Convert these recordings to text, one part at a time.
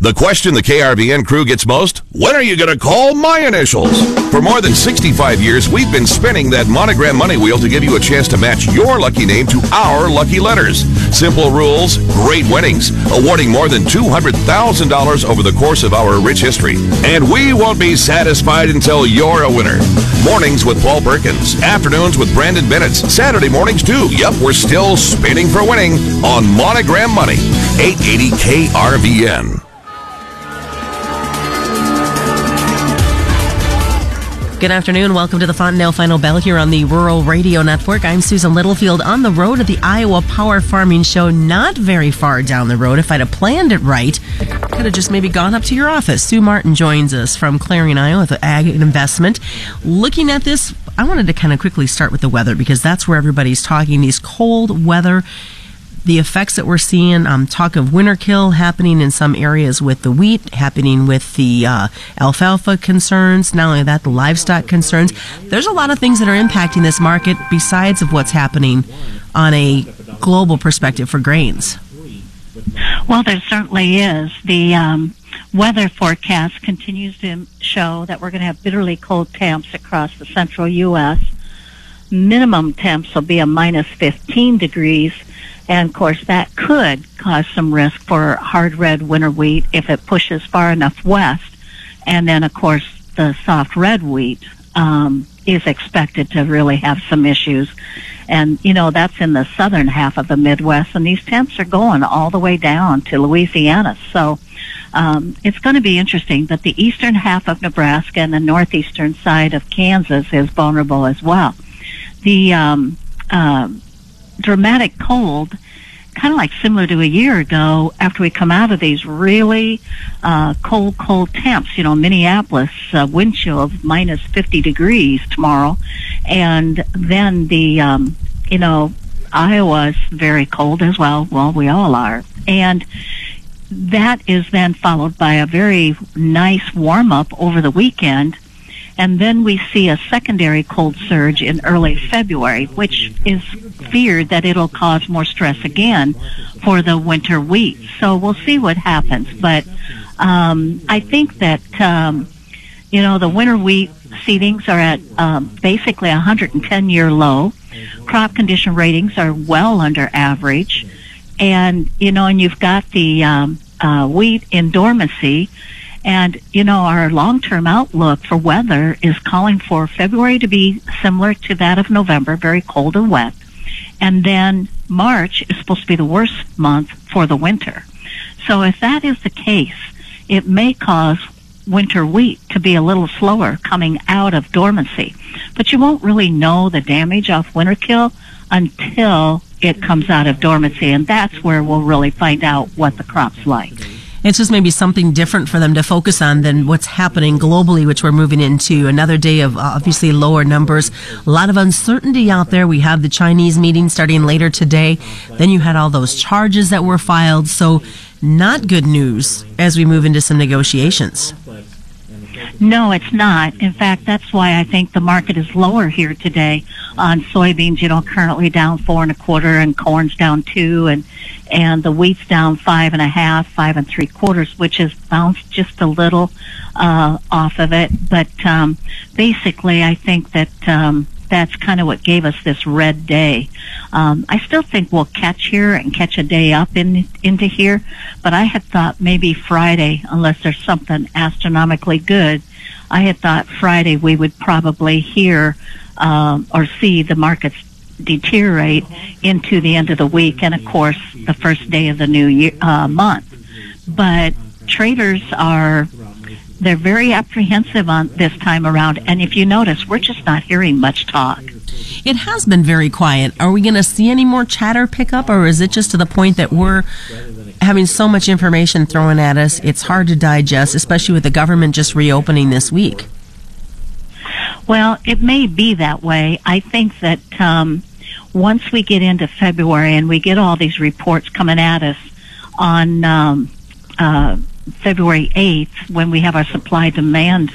The question the KRVN crew gets most when are you going to call my initials? For more than 65 years, we've been spinning that monogram money wheel to give you a chance to match your lucky name to our lucky letters. Simple rules, great winnings, awarding more than $200,000 over the course of our rich history. And we won't be satisfied until you're a winner. Mornings with Paul Perkins, afternoons with Brandon Bennett, Saturday mornings too. Yep, we're still spinning for winning on Monogram Money, 880 KRVN. Good afternoon. Welcome to the Fontanelle Final Bell here on the Rural Radio Network. I'm Susan Littlefield on the road at the Iowa Power Farming Show, not very far down the road. If I'd have planned it right, could have just maybe gone up to your office. Sue Martin joins us from Clarion, Iowa with Ag Investment. Looking at this, I wanted to kind of quickly start with the weather because that's where everybody's talking. These cold weather the effects that we're seeing, um, talk of winter kill happening in some areas with the wheat, happening with the uh, alfalfa concerns, not only that, the livestock concerns. There's a lot of things that are impacting this market besides of what's happening on a global perspective for grains. Well, there certainly is. The um, weather forecast continues to show that we're going to have bitterly cold temps across the central U.S. Minimum temps will be a minus 15 degrees and of course, that could cause some risk for hard red winter wheat if it pushes far enough west. And then, of course, the soft red wheat um, is expected to really have some issues. And, you know, that's in the southern half of the Midwest, and these temps are going all the way down to Louisiana. So um, it's going to be interesting. But the eastern half of Nebraska and the northeastern side of Kansas is vulnerable as well. The um, uh, dramatic cold, kind of like similar to a year ago after we come out of these really uh, cold, cold temps. You know, Minneapolis, uh, wind chill of minus 50 degrees tomorrow. And then the, um, you know, Iowa's very cold as well. Well, we all are. And that is then followed by a very nice warm up over the weekend and then we see a secondary cold surge in early February, which is feared that it'll cause more stress again for the winter wheat. So we'll see what happens. But um, I think that um, you know the winter wheat seedings are at um, basically a 110 year low. Crop condition ratings are well under average, and you know, and you've got the um, uh, wheat in dormancy and, you know, our long-term outlook for weather is calling for February to be similar to that of November, very cold and wet. And then March is supposed to be the worst month for the winter. So if that is the case, it may cause winter wheat to be a little slower coming out of dormancy. But you won't really know the damage off winter kill until it comes out of dormancy. And that's where we'll really find out what the crop's like. It's just maybe something different for them to focus on than what's happening globally, which we're moving into another day of uh, obviously lower numbers. A lot of uncertainty out there. We have the Chinese meeting starting later today. Then you had all those charges that were filed. So not good news as we move into some negotiations. No, it's not. In fact, that's why I think the market is lower here today on soybeans. You know, currently down four and a quarter, and corn's down two, and and the wheat's down five and a half, five and three quarters, which has bounced just a little uh, off of it. But um, basically, I think that um, that's kind of what gave us this red day. Um, I still think we'll catch here and catch a day up in into here, but I had thought maybe Friday, unless there's something astronomically good, I had thought Friday we would probably hear um, or see the markets deteriorate into the end of the week, and of course the first day of the new year uh, month. But traders are they're very apprehensive on this time around. And if you notice, we're just not hearing much talk. It has been very quiet. Are we going to see any more chatter pick up, or is it just to the point that we're having so much information thrown at us, it's hard to digest, especially with the government just reopening this week? Well, it may be that way. I think that um, once we get into February and we get all these reports coming at us on um, uh, February 8th, when we have our supply demand,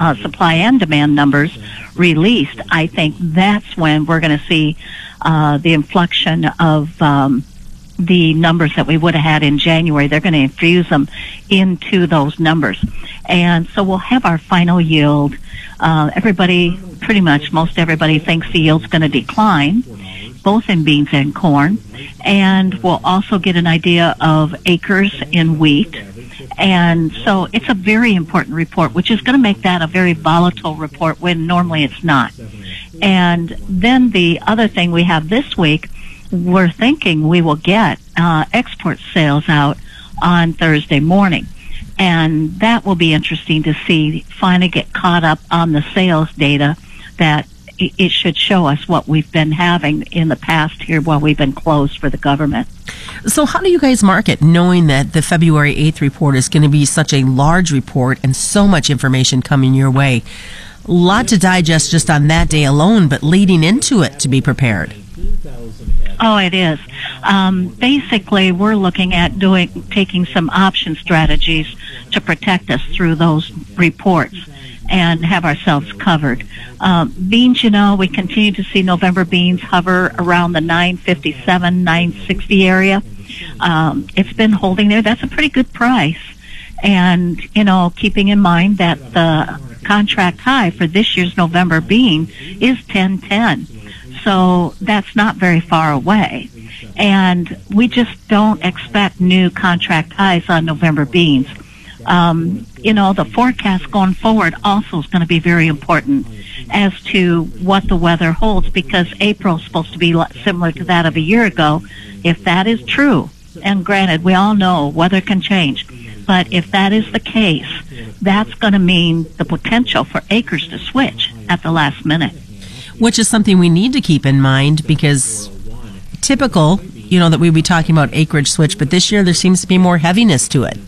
uh, supply and demand numbers released, I think that's when we're going to see uh, the inflection of um, the numbers that we would have had in January. They're going to infuse them into those numbers. And so we'll have our final yield. Uh, everybody, pretty much most everybody thinks the yield's going to decline, both in beans and corn. And we'll also get an idea of acres in wheat. And so it's a very important report, which is going to make that a very volatile report when normally it's not. And then the other thing we have this week we're thinking we will get uh, export sales out on Thursday morning. And that will be interesting to see, finally get caught up on the sales data that it should show us what we've been having in the past here while we've been closed for the government. So, how do you guys market knowing that the February 8th report is going to be such a large report and so much information coming your way? A lot to digest just on that day alone, but leading into it to be prepared. Oh, it is. Um, basically, we're looking at doing taking some option strategies to protect us through those reports and have ourselves covered. Um, beans, you know, we continue to see November beans hover around the 957, 960 area. Um, it's been holding there. That's a pretty good price. And, you know, keeping in mind that the contract high for this year's November bean is 1010. So that's not very far away. And we just don't expect new contract highs on November beans. Um, you know, the forecast going forward also is going to be very important as to what the weather holds because April is supposed to be similar to that of a year ago. If that is true, and granted, we all know weather can change, but if that is the case, that's going to mean the potential for acres to switch at the last minute which is something we need to keep in mind because typical, you know, that we'd be talking about acreage switch, but this year there seems to be more heaviness to it.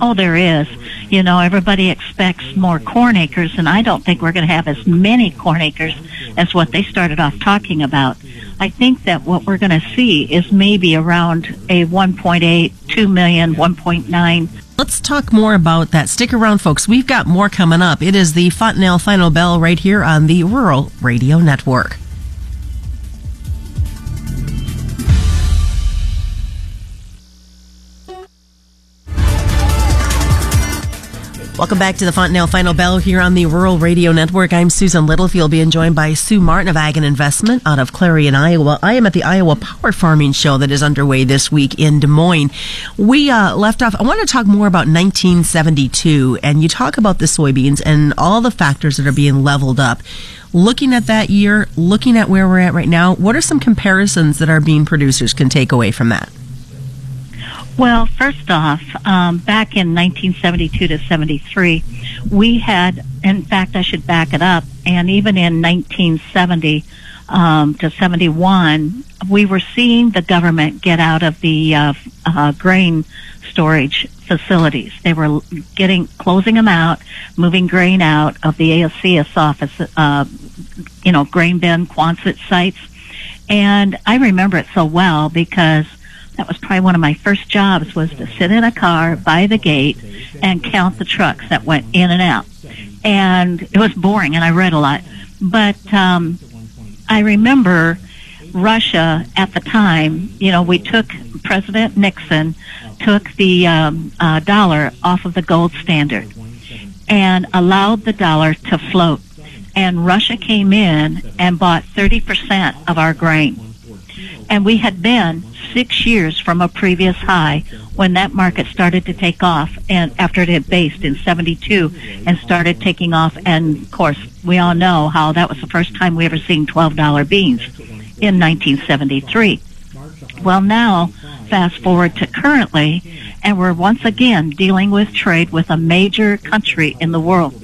Oh, there is. You know, everybody expects more corn acres, and I don't think we're going to have as many corn acres as what they started off talking about. I think that what we're going to see is maybe around a 1.8, 2 million, 1.9 Let's talk more about that. Stick around, folks. We've got more coming up. It is the Fontanelle Final Bell right here on the Rural Radio Network. Welcome back to the Fontanelle Final Bell here on the Rural Radio Network. I'm Susan Littlefield, being joined by Sue Martin of Ag and Investment out of Clarion, Iowa. I am at the Iowa Power Farming Show that is underway this week in Des Moines. We uh, left off, I want to talk more about 1972, and you talk about the soybeans and all the factors that are being leveled up. Looking at that year, looking at where we're at right now, what are some comparisons that our bean producers can take away from that? Well, first off, um, back in 1972 to 73, we had, in fact, I should back it up, and even in 1970 um, to 71, we were seeing the government get out of the uh, uh, grain storage facilities. They were getting closing them out, moving grain out of the ASCS office, uh, you know, grain bin Quonset sites. And I remember it so well because that was probably one of my first jobs was to sit in a car by the gate and count the trucks that went in and out. And it was boring and I read a lot. But um, I remember Russia at the time, you know, we took President Nixon took the um, uh, dollar off of the gold standard and allowed the dollar to float. And Russia came in and bought 30% of our grain. And we had been six years from a previous high when that market started to take off and after it had based in 72 and started taking off. And of course, we all know how that was the first time we ever seen $12 beans in 1973. Well, now, fast forward to currently, and we're once again dealing with trade with a major country in the world,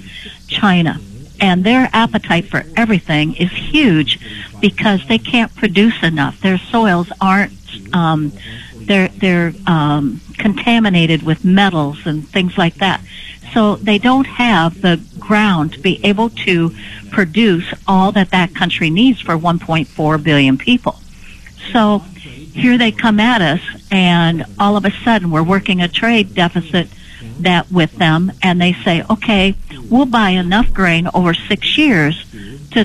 China and their appetite for everything is huge because they can't produce enough. Their soils aren't um, they're they're um, contaminated with metals and things like that. So they don't have the ground to be able to produce all that that country needs for 1.4 billion people. So here they come at us, and all of a sudden we're working a trade deficit that with them and they say, okay, we'll buy enough grain over six years to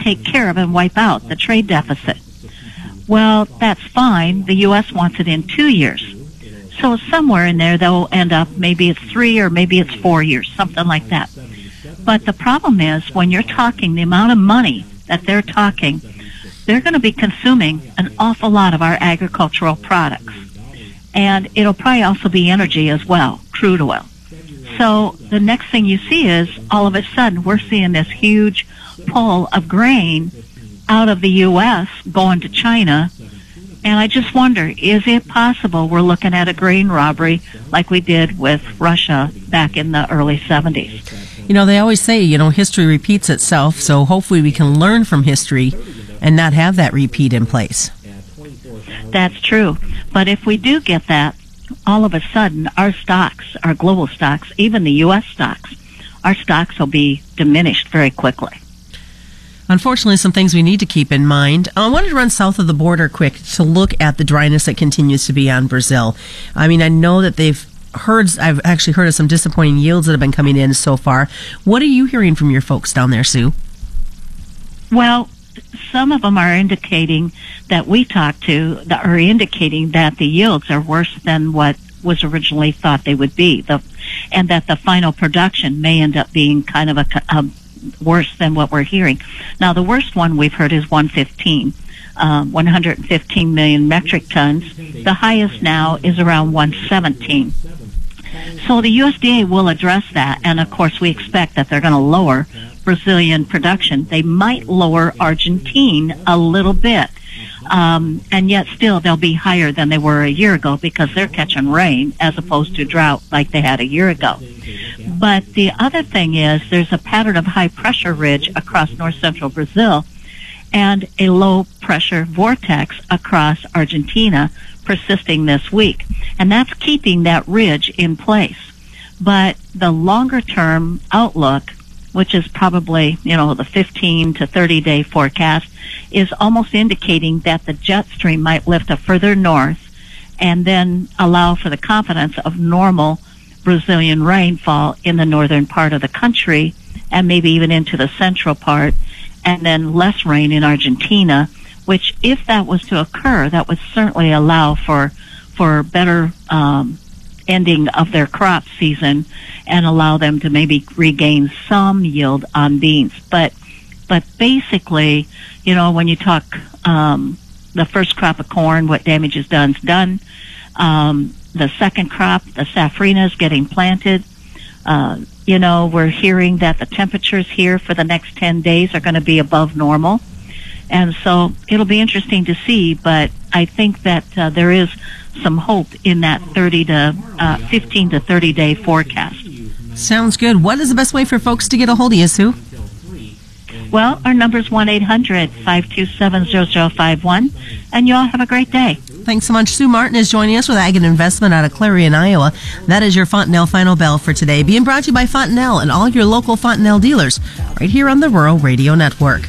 take care of and wipe out the trade deficit. Well, that's fine. The U.S. wants it in two years. So somewhere in there, they'll end up, maybe it's three or maybe it's four years, something like that. But the problem is when you're talking the amount of money that they're talking, they're going to be consuming an awful lot of our agricultural products. And it'll probably also be energy as well, crude oil. So the next thing you see is all of a sudden we're seeing this huge pull of grain out of the U.S. going to China. And I just wonder, is it possible we're looking at a grain robbery like we did with Russia back in the early 70s? You know, they always say, you know, history repeats itself, so hopefully we can learn from history and not have that repeat in place. That's true. But if we do get that, all of a sudden our stocks, our global stocks, even the U.S. stocks, our stocks will be diminished very quickly. Unfortunately, some things we need to keep in mind. Uh, I wanted to run south of the border quick to look at the dryness that continues to be on Brazil. I mean, I know that they've heard, I've actually heard of some disappointing yields that have been coming in so far. What are you hearing from your folks down there, Sue? Well, some of them are indicating that we talked to that are indicating that the yields are worse than what was originally thought they would be. The, and that the final production may end up being kind of a, a worse than what we're hearing. Now, the worst one we've heard is 115. Um, 115 million metric tons. The highest now is around 117. So the USDA will address that, and of course we expect that they're going to lower Brazilian production. They might lower Argentine a little bit, um, and yet still they'll be higher than they were a year ago because they're catching rain as opposed to drought like they had a year ago. But the other thing is there's a pattern of high pressure ridge across north central Brazil and a low pressure vortex across Argentina persisting this week. And that's keeping that ridge in place. But the longer term outlook, which is probably, you know, the 15 to 30 day forecast, is almost indicating that the jet stream might lift a further north and then allow for the confidence of normal Brazilian rainfall in the northern part of the country and maybe even into the central part and then less rain in Argentina, which if that was to occur, that would certainly allow for, for better, um, ending of their crop season and allow them to maybe regain some yield on beans. But, but basically, you know, when you talk, um, the first crop of corn, what damage is done is done. Um, the second crop, the safrinha is getting planted. Uh, you know, we're hearing that the temperatures here for the next 10 days are going to be above normal. And so it'll be interesting to see, but I think that uh, there is some hope in that 30 to uh, 15 to 30 day forecast. Sounds good. What is the best way for folks to get a hold of you, Sue? Well, our number is 1 800 527 0051, and you all have a great day. Thanks so much. Sue Martin is joining us with Ag and Investment out of Clarion, Iowa. That is your Fontanelle Final Bell for today, being brought to you by Fontanelle and all your local Fontanelle dealers right here on the Rural Radio Network.